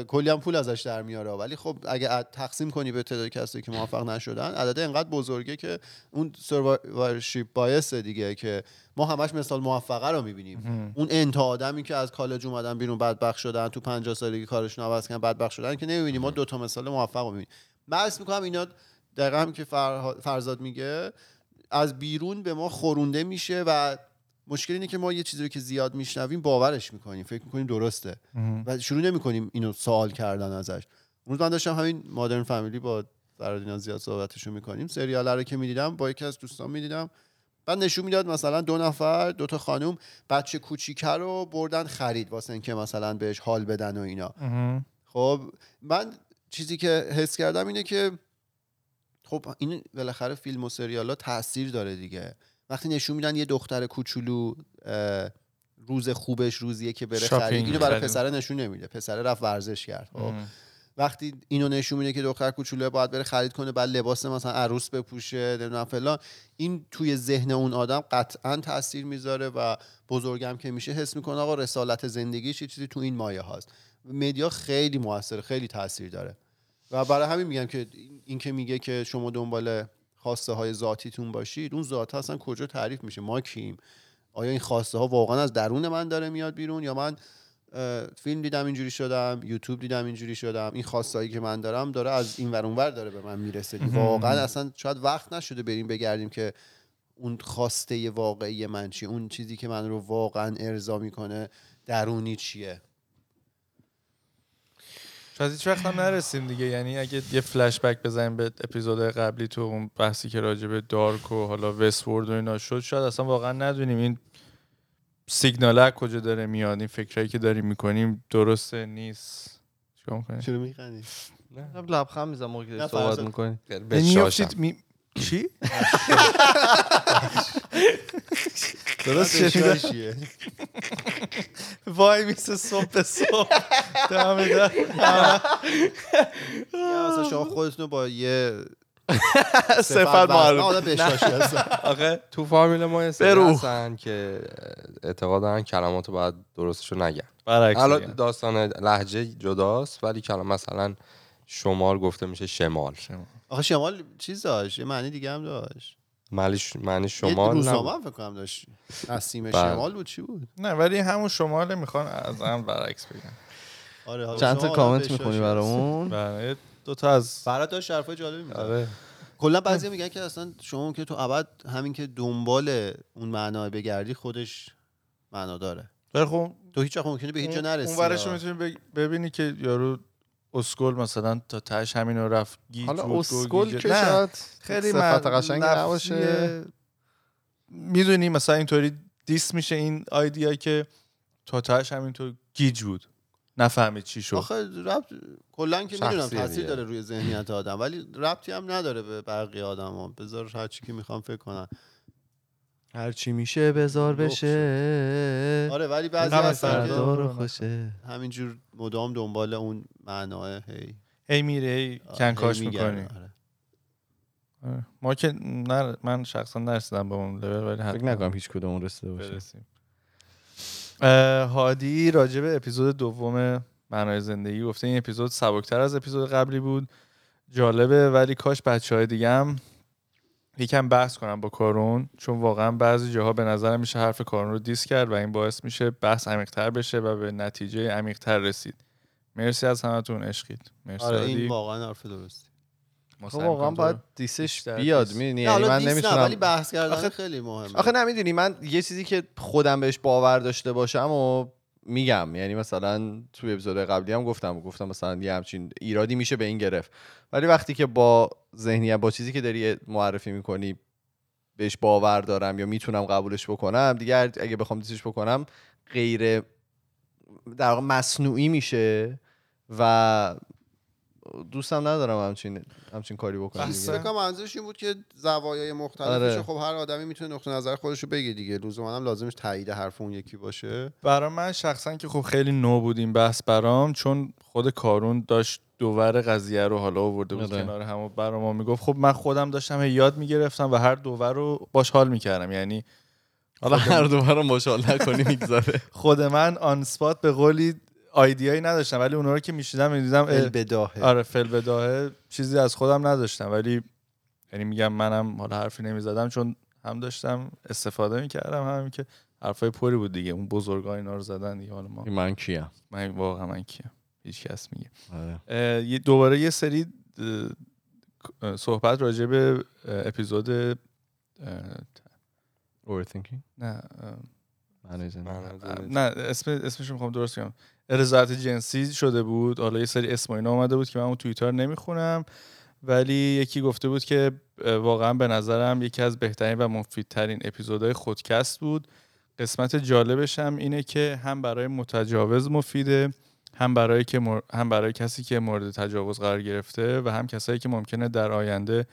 کلی هم پول ازش در میاره. ولی خب اگه تقسیم کنی به تعداد کسایی که موفق نشدن عدد انقدر بزرگه که اون سروایورشیپ بایس دیگه که ما همش مثال موفقه رو می‌بینیم. اون انتا آدمی که از کالج اومدن بیرون بدبخت شدن تو 50 سالگی کارشون عوض کردن بدبخت شدن که نمی‌بینیم ما دو تا مثال موفق رو می‌بینیم. حس می‌کنم اینا دقیقا هم که فرزاد میگه از بیرون به ما خورونده میشه و مشکل اینه که ما یه چیزی رو که زیاد میشنویم باورش می‌کنیم. فکر می‌کنیم درسته. و شروع نمی‌کنیم اینو سوال کردن ازش. اون روز من داشتم همین مادرن فامیلی با فرادینا زیاد صحبتشو می‌کنیم. سریال رو که می‌دیدم با یکی از دوستان می‌دیدم. بعد نشون می‌داد مثلا دو نفر دو تا خانم بچه کوچیکه رو بردن خرید واسه اینکه مثلا بهش حال بدن و اینا. خب من چیزی که حس کردم اینه که خب این بالاخره فیلم و سریال ها تاثیر داره دیگه. وقتی نشون میدن یه دختر کوچولو روز خوبش روزیه که بره خرید اینو برای. پسره نشون نمیده. پسره رفت ورزش کرد. خب. وقتی اینو نشون میده که دختر کوچولو باید بره خرید کنه بعد لباس مثلا عروس بپوشه نمی‌دونم فلان این توی ذهن اون آدم قطعا تاثیر می‌ذاره و بزرگم که میشه حس می‌کنه آقا رسالت زندگیش چیزی تو این مایه هاست. مدیا خیلی موثره خیلی تاثیر داره. و برای همین میگم که این- که میگه که شما دنبال خواسته های ذاتیتون باشید اون ذات اصلا کجا تعریف میشه؟ ما کیم؟ آیا این خواسته ها واقعا از درون من داره میاد بیرون یا من فیلم دیدم اینجوری شدم یوتیوب دیدم اینجوری شدم این خواستایی که من دارم داره از این ور اونور داره به من می‌رسه؟ واقعا اصلا شاید وقت نشده بریم بگردیم که اون خواسته واقعی من چیه اون چیزی که من رو واقعا ارضا می‌کنه درونی چیه؟ شاید هیچ وقت هم نرسیم دیگه. یعنی اگه یه فلش بک بزنیم به اپیزود قبلی تو اون بحثی که راجع به دارک و حالا وستورد و اینا شد شاید اصلا واقعا ندونیم این سیگناله از کجا داره میاد این فکرایی که داریم می‌کنیم درسته نیست. چیکار می‌کنی؟ چرا میخندی؟ لبخند میزن موقع که نه، صحبت. می‌کنی. به شاشم. می‌افتید می... چی؟ درست شنیدم وای میسه صبح به صبح دم در. یا مثلا شما خودتون رو با یه صفت هستن. آخه تو فامیل ما یه. هستن که اعتقاد دارن کلمات رو باید درستشو نگن برعکس حالا. داستان لحجه جداست ولی کلمه مثلا شمال گفته میشه شمال آخه شمال چیز داشت یه معنی دیگه هم داشت معنیش معنی یه شمال روزنامه. هم فکر کنم داشت نسیم بله. شمال بود چی بود نه ولی همون شماله می‌خوان از هم برعکس بگن آره حالا چند تا کامنت می‌خونی. برامون بله دو تا از فراد داشت حرفای جالبی می‌زنه آره کلا بعضی میگن که اصلا شما که تو ابد همین که دنبال اون معنا بگردی خودش معنا داره ولی خب تو هیچ وقت ممکنه به هیچ جا نرسی اون ورش. می‌تونی ببینی که یارو اسکل مثلا تا تهش همین رو رفت گیج حالا اسکل که نه، شاید خیلی صفت قشنگی نباشه. می‌دونی مثلا اینطوری diss میشه این idea که تا تهش همینطور گیج بود نفهمید چی شد. آخه ربط کلا که می‌دونم تاثیر. داره روی ذهنیت آدم ولی ربطی هم نداره به بقیه آدما بذار هر چی که می‌خوام فکر کنن هر چی میشه بزار بشه. آره ولی بعضی فردا رو خوشه همینجور مدام دنبال اون معناه هی. هی میره هی کنکاش. می‌کنی. آره. ما که نر... من شخصا نرسیدم به اون لول ولی فکر نکنم هیچ کدوم رسیده باشه. هادی راجع به اپیزود دوم معنای زندگی گفته این اپیزود سبکتر از اپیزود قبلی بود. جالبه ولی کاش بچه های دیگه هم یکم بحث کنم با کارون چون واقعا بعضی جاها به نظرم میشه حرف کارون رو دیس کرد و این باعث میشه بحث عمیقتر بشه و به نتیجه عمیقتر رسید. مرسی از همتون عشقید. مرسی آره. این واقعا حرف درستی ما خب واقعا باید دیسش بیاد. می‌دونی؟ نه یعنی حالا من نمی‌تونم ولی بحث کردن آخه- خیلی مهمه. آخه نمی‌دونی من یه چیزی که خودم بهش باور داشته باشم و میگم یعنی مثلا توی اپیزود قبلی هم گفتم گفتم مثلا یه همچین ایرادی میشه به این گرفت. ولی وقتی که با ذهنیت با چیزی که داری معرفی می‌کنی بهش باور دارم یا می‌تونم قبولش بکنم دیگه اگه بخوام دیسش بکنم غیر در واقع مصنوعی میشه و دوستم ندارم همچین همچین کاری بکنم دیگه. فکر کنم منظورش این بود که زوایای مختلفش آره. خب هر آدمی می‌تونه نقطه نظر خودش رو بگه دیگه لزوما هم لازمش تایید حرف اون یکی باشه برا من شخصا که خب خیلی نو بود این بحث برام چون خود کارون داشت دوور قضیه رو حالا آورده بود آره. کنار هم و برا ما می‌گفت خب من خودم داشتم هی یاد می‌گرفتم و هر دوور رو باش حال می‌کردم یعنی حالا هر دو رو مشال نکنی می‌گذاره خود من آن سپات به قولی آیدیایی نداشتم ولی اونها رو که میشیدم می‌دیدم البداهه آره فل بداهه چیزی از خودم نداشتم ولی یعنی میگم منم حالا حرفی نمی‌زدم چون هم داشتم استفاده می‌کردم هم که حرفای پری بود دیگه. اون بزرگا اینا رو زدن دیگه حالا ما من کیم؟ من واقعا من کیم. هیچ کس میگه. آره. دوباره یه سری صحبت راجع به اپیزود overthinking نه. نه اسم اسمش رو می‌خوام درست کنم. رضایت جنسی شده بود. حالا یه سری اسم اینا اومده بود که من اون توییتر نمی‌خونم. ولی یکی گفته بود که واقعا به نظرم یکی از بهترین و مفیدترین اپیزودهای خودکست بود. قسمت جالبش هم اینه که هم برای متجاوز مفیده هم برای که مر- هم برای کسی که مورد تجاوز قرار گرفته و هم کسایی که ممکنه در آینده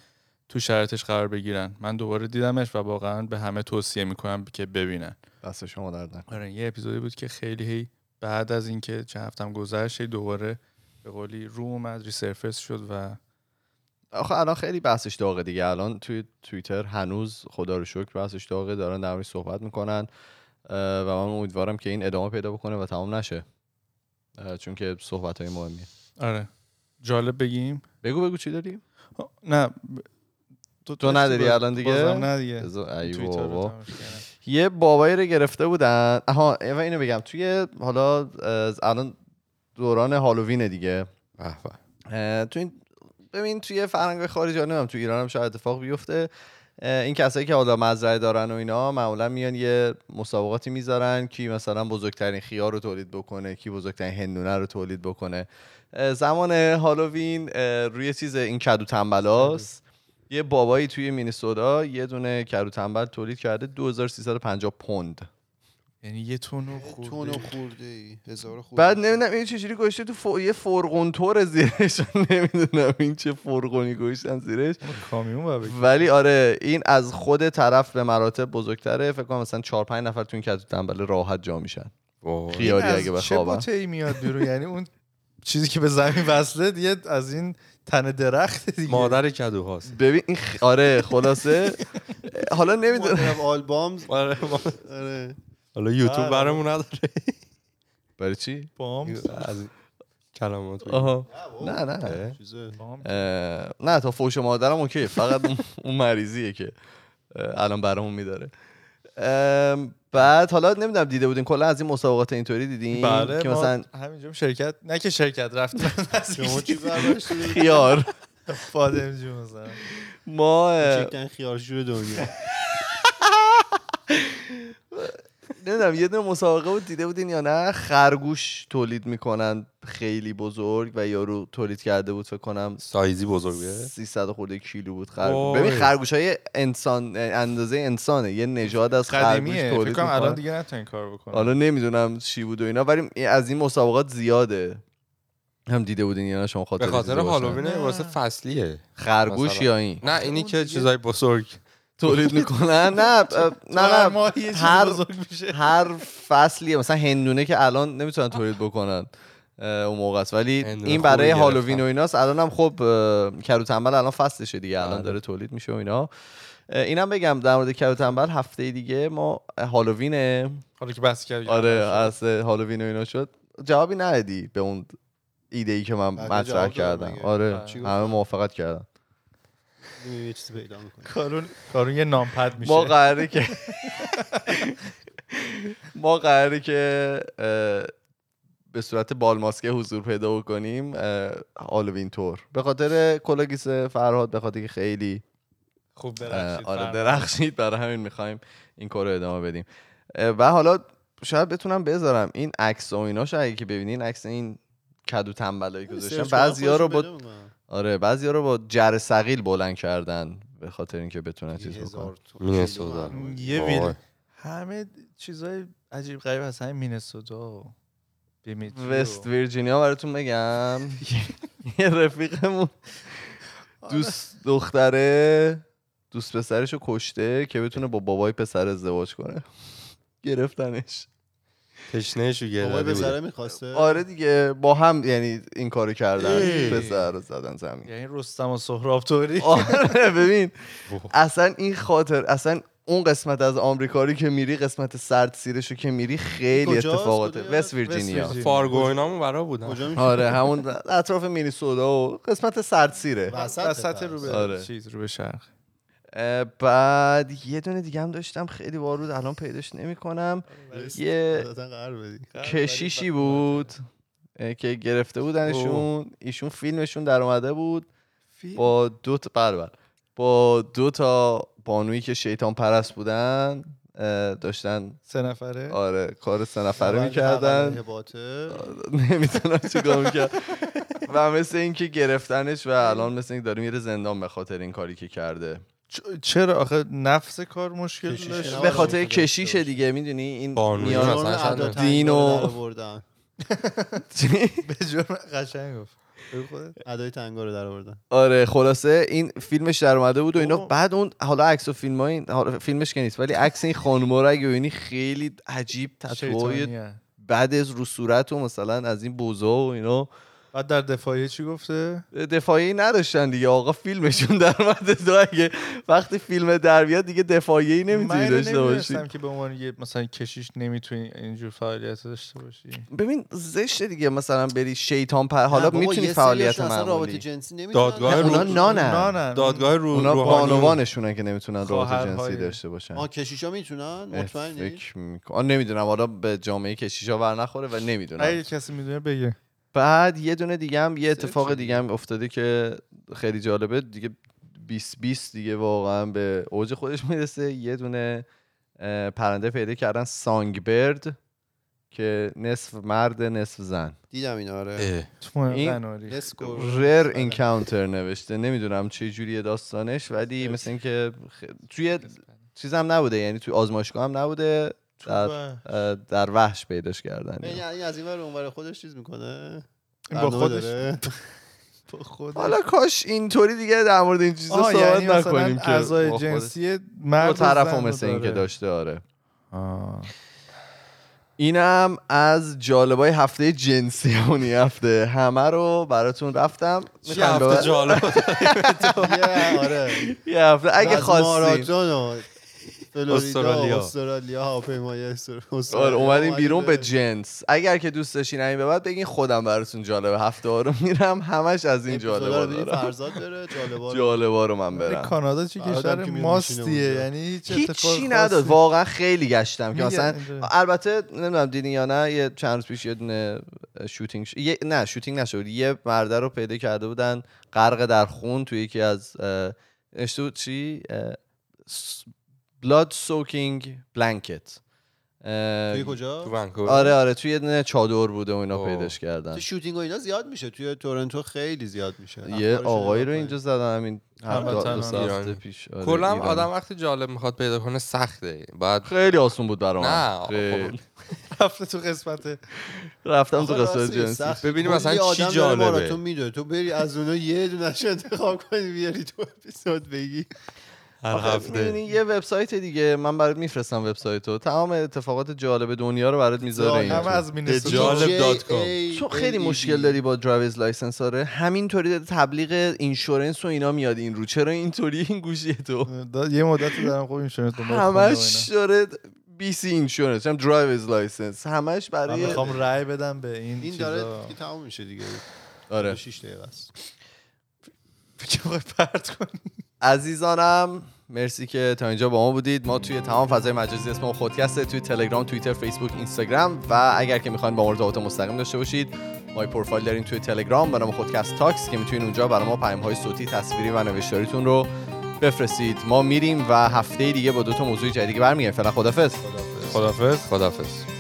تو شرایطش قرار بگیرن. من دوباره دیدمش و واقعا به همه توصیه می‌کنم که ببینن. دست شما درد نکنه. آره یه اپیزودی بود که خیلی هی بعد از اینکه چند هفتم گذشت دوباره به قولی رو اومد ریسرفس شد و آخه الان خیلی بحثش داغه دیگه. الان توی توییتر هنوز خدا رو شکر بحثش داغه دارن در صحبت می‌کنن و من امیدوارم که این ادامه پیدا بکنه و تمام نشه چون که صحبت های مهمیه. آره. جالب بگیم. بگو بگو چی داری نه تو داشتی نداری الان دیگه؟ نه دیگه. یه بابایی رو گرفته بودن. آها و اینو بگم. توی حالا از الان دوران هالووین دیگه. تو این ببین توی فرهنگ خارجی نمی‌دونم تو ایران هم شاید اتفاق بیفته. این کسایی که حالا مزرعه دارن و اینا معمولا میان یه مسابقاتی می‌ذارن کی مثلا بزرگترین خیار رو تولید بکنه کی بزرگترین هندونه رو تولید بکنه. زمان هالووین روی چیز این کدو تنبلاست. یه بابایی توی مینیسوتا یه دونه کدو تنبل تولید کرده 2350 پوند. یعنی یه تون و تون خورده و خورده ای هزار خورده بعد نمی‌دونم این چجوری گوشته تو ف... یه فرقون طور زیرش. نمی‌دونم این چه فرقونی گوشتن زیرش. کامیون. ولی آره این از خود طرف به مراتب بزرگتره. فکر کنم مثلا 4 5 نفر تو این کدو تنبل راحت جا میشن. از اگه چه بخوابم بوته میاد بیرون؟ یعنی اون چیزی که به زمین وصله دیگه از این تن درخت دیگه. مادر کدو هاست. ببین این خ... آره خلاصه. حالا نمی‌دونم. مادرم آلبام آره آره. حالا یوتیوب بله. برامون نداره. برای چی؟ بام از کلمات. آها. نه نه نه. تا فوش مادرم اوکی. فقط اون- مریضیه که الان برامون میداره. بعد حالا نمی‌دونم دیده بودین کلا از این مسابقات اینطوری دیدین؟ بله که ما مثلا همینجا شرکت نه که شرکت شما چی خیار. بادمجون مثلا. ما کوچکترین خیارشور دنیا. نمی‌دونم یه دونه مسابقه بود دیده بودین یا نه؟ خرگوش تولید می‌کنن خیلی بزرگ و یارو تولید کرده بود فکر کنم سایزی بزرگه؟ 300 خورده کیلو بود خرگوش. ببین خرگوش های انسان اندازه انسانه یه نژاد از خرگوش قدیمیه. فکر تولید کنم الان دیگه نتونن این کار بکنن. حالا نمی‌دونم چی بود و اینا ولی از این مسابقات زیاده. هم دیده بودین یا نه؟ شما خاطر به خاطر. هالووین واسه فصلیه. خرگوش مثلا. یا این؟ نه اینی که چیزای بزرگ. تولید می‌کنن؟ نه نه نه هر- هر فصلیه مثلا هندونه که الان نمی‌تونن تولید بکنن اون موقع است. ولی این برای هالووین. و ایناست. الان هم خب اه، کرو تنبل الان فصلشه دیگه. الان بله. داره تولید میشه و اینا. اینم بگم در مورد کرو تنبل هفته دیگه ما هالووینه. حالا که بحث کردی آره از هالووین و اینا شد. جوابی ندادی به اون ایده ای که من بقیه مطرح کردم؟ آره چی همه موافقت یه چیزی پیدا کارون کارون یه نامپد میشه. ما قراره که ما قراره که به صورت بالماسکه حضور پیدا بکنیم اه، هالووین تور به خاطر کلاگیس فرهاد به خاطر که خیلی خوب درخشید آره. درخشید برای همین می‌خوایم این کار رو ادامه بدیم. و حالا شاید بتونم بذارم این عکس و ایناش اگه که ببینین عکس این کدو تنبلایی کنم بعضیا رو با. آره بعضیا رو با جر ثقیل بلند کردن به خاطر اینکه بتونن چیز بکنن مینسوتا. معلومه. یه. ویل همه چیزای عجیب غریب از همین مینسوتا و دیمیتری و- وست ویرجینیا براتون بگم. یه رفیقمون دوست دختره دوست پسرش رو کشته که بتونه با بابای پسر ازدواج کنه. گرفتنش. تشنهش رو بابای گردی پسره بوده می‌خواسته آره دیگه با هم یعنی این کارو کردن. پسر رو زدن زمین یعنی رستم و سهراب توری آره ببین. اصلا این خاطر اصلا اون قسمت از آمریکایی که میری قسمت سرد سیرش رو که میری خیلی؟ اتفاقاته؟ وست ویرجینیا. فارگو اینامون برا بودن آره همون اطراف مینیسوتا و قسمت سرد سیره وسط. رو به آره. چیز رو به شرق بعد یه دونه دیگه هم داشتم خیلی بارود الان پیداش نمی‌کنم. یه کشیشی بود که گرفته بودنشون. ایشون فیلمشون در اومده بود. با دو تا بله بله. با دو تا بانویی که شیطان پرست بودن داشتن سه نفره؟ آره کار سه نفره می‌کردن. هباته. نمی‌تونم چیکار می‌کرد. و مثل اینکه گرفتنش و الان مثل اینکه داره میره زندان به خاطر این کاری که کرده. چرا آخه نفس کار مشکل داشت. به خاطر کشیش دیگه می‌دونی این ادا دین و-. به جرم قشنگ گفت. ادای تنگا رو در آوردن آره خلاصه این فیلمش در اومده بود و اینا اوه. بعد اون حالا عکس و فیلم این حالا فیلمش که نیست ولی عکس این خانوما رو اگه ببینی خیلی عجیب شیطانیه. بعد از رو صورت و مثلا از این بوزا و اینا بعد در دفاعی چی گفته؟ دفاعی نداشتن دیگه. آقا فیلمشون در اومده. تو اگه وقتی فیلم در بیاد دیگه دفاعی من نمی‌تونی داشته باشی. نمی‌دونستم که به عنوان یه مثلا کشیش نمی‌تونی اینجور فعالیت داشته باشی. ببین زشت دیگه. مثلا بری شیطان پر حالا نه می‌تونی فعالیت رابطه معمولی. جنسی نمی‌تونن دادگاه اونا رو- نانن. نانن. دادگاه رو اونا بانوانشونن که نمی‌تونن رابطه خواهرهای- جنسی داشته باشن. آه کشیشا می‌تونن؟ مطمئنی؟ فکر می‌کنم. نمی‌دونم. حالا به جامعه کشیشا ور نخوره و نمی‌دونم. اگه کسی می‌دونه بگه. بعد یه دونه دیگه هم یه اتفاق دیگه. هم افتاده که خیلی جالبه. دیگه 20 20 دیگه واقعا به اوج خودش می‌رسه. یه دونه پرنده پیدا کردن سانگ برد که نصف مرد نصف زن. دیدم اینا آره. این- قناری اسکو رر اینکاونتر نوشته. نمی‌دونم چه جوریه داستانش ولی مثل اینکه خ... توی چیزم نبوده. یعنی توی آزمایشگاه هم نبوده. در, در وحش پیداش کردن این این از این ور اونور خودش چیز می‌کنه؟ این با خودش؟ داره؟ با خودش. حالا کاش اینطوری دیگه در مورد این چیزا صحبت یعنی نکنیم که اعضای جنسی مرد و طرف هم مثل این که. داشته آره. آه. اینم از جالبای هفته جنسی این هفته. همه رو براتون رفتم. چه می‌خوایم هفته جالب؟ یه، آره. یه هفته. اگه خواستین. فلوریدا استرالیا. استرالیا هواپیمایی استر- آره استرالیا اومدیم بیرون به جنس اگر که دوست داشتین همین به بعد بگین خودم براتون جالب هفته ها رو میرم همش از این جالبا دارم فرزاد بره جالبا رو. من برم کانادا چه آدم کشور ماستیه. یعنی هیچ اتفاق هیچی نداد واقعا خیلی گشتم که مثلا. البته نمی‌دونم دیدین یا نه یه چند روز پیش یه دونه شوتینگ. نه شوتینگ نشد یه مرده رو پیدا کرده بودن غرق در خون توی یکی از بود چی بلاد سوکینگ بلانکت توی کجا؟ تو ونکوور. آره آره توی یه دونه چادر بوده و اینا. پیداش کردن. تو شوتینگ و اینا زیاد میشه؟ توی تورنتو خیلی زیاد میشه. یه آقایی رو اینجا زدن همین ایرانی. پیش. آره، کلا ایرانی. آدم وقتی جالب می‌خواد پیدا کنه سخته. بعد خیلی آسون بود برام نه، خب. خیلی. رفته تو قسمت. رفتم تو قسمت جنسی. ببینیم کلی مثلا چی جالبه. ماراتون می‌دونه. تو بری از اونها یه دونش انتخاب کنی بیاری تو اپیزود بگی. هر می‌دونی یه وبسایت دیگه. من برات میفرستم وبسایتو. تمام اتفاقات جالب دنیا رو برات می‌ذاره جالب. همه این از. تو خیلی مشکل داری با درایورز لایسنس آره همینطوری داره تبلیغ اینشورنس و اینا میاد این رو. چرا اینطوری این گوشی تو؟ یه مدت دارم خوب اینشورنس همش داره BC insurance هم driver's license همش. من برای می‌خوام رأی بدم به این این. داره که تمام میشه دیگه. آره. 6 دقیقه است. پرت کنی. عزیزانم مرسی که تا اینجا با ما بودید. ما توی تمام فضای مجازی اسم ما خودکسته توی تلگرام توییتر فیسبوک اینستاگرام و اگر که می‌خواین با ما ارتباط مستقیم داشته باشید ما یه پروفایل داریم توی تلگرام به نام خودکست Talks که می‌تونید اونجا برای ما پیام های صوتی تصویری و نوشتاریتون رو بفرستید. ما میریم و هفته دیگه با دو تا موضوع جدید برمیگردیم. فعلا خدافظ خدافظ خدافظ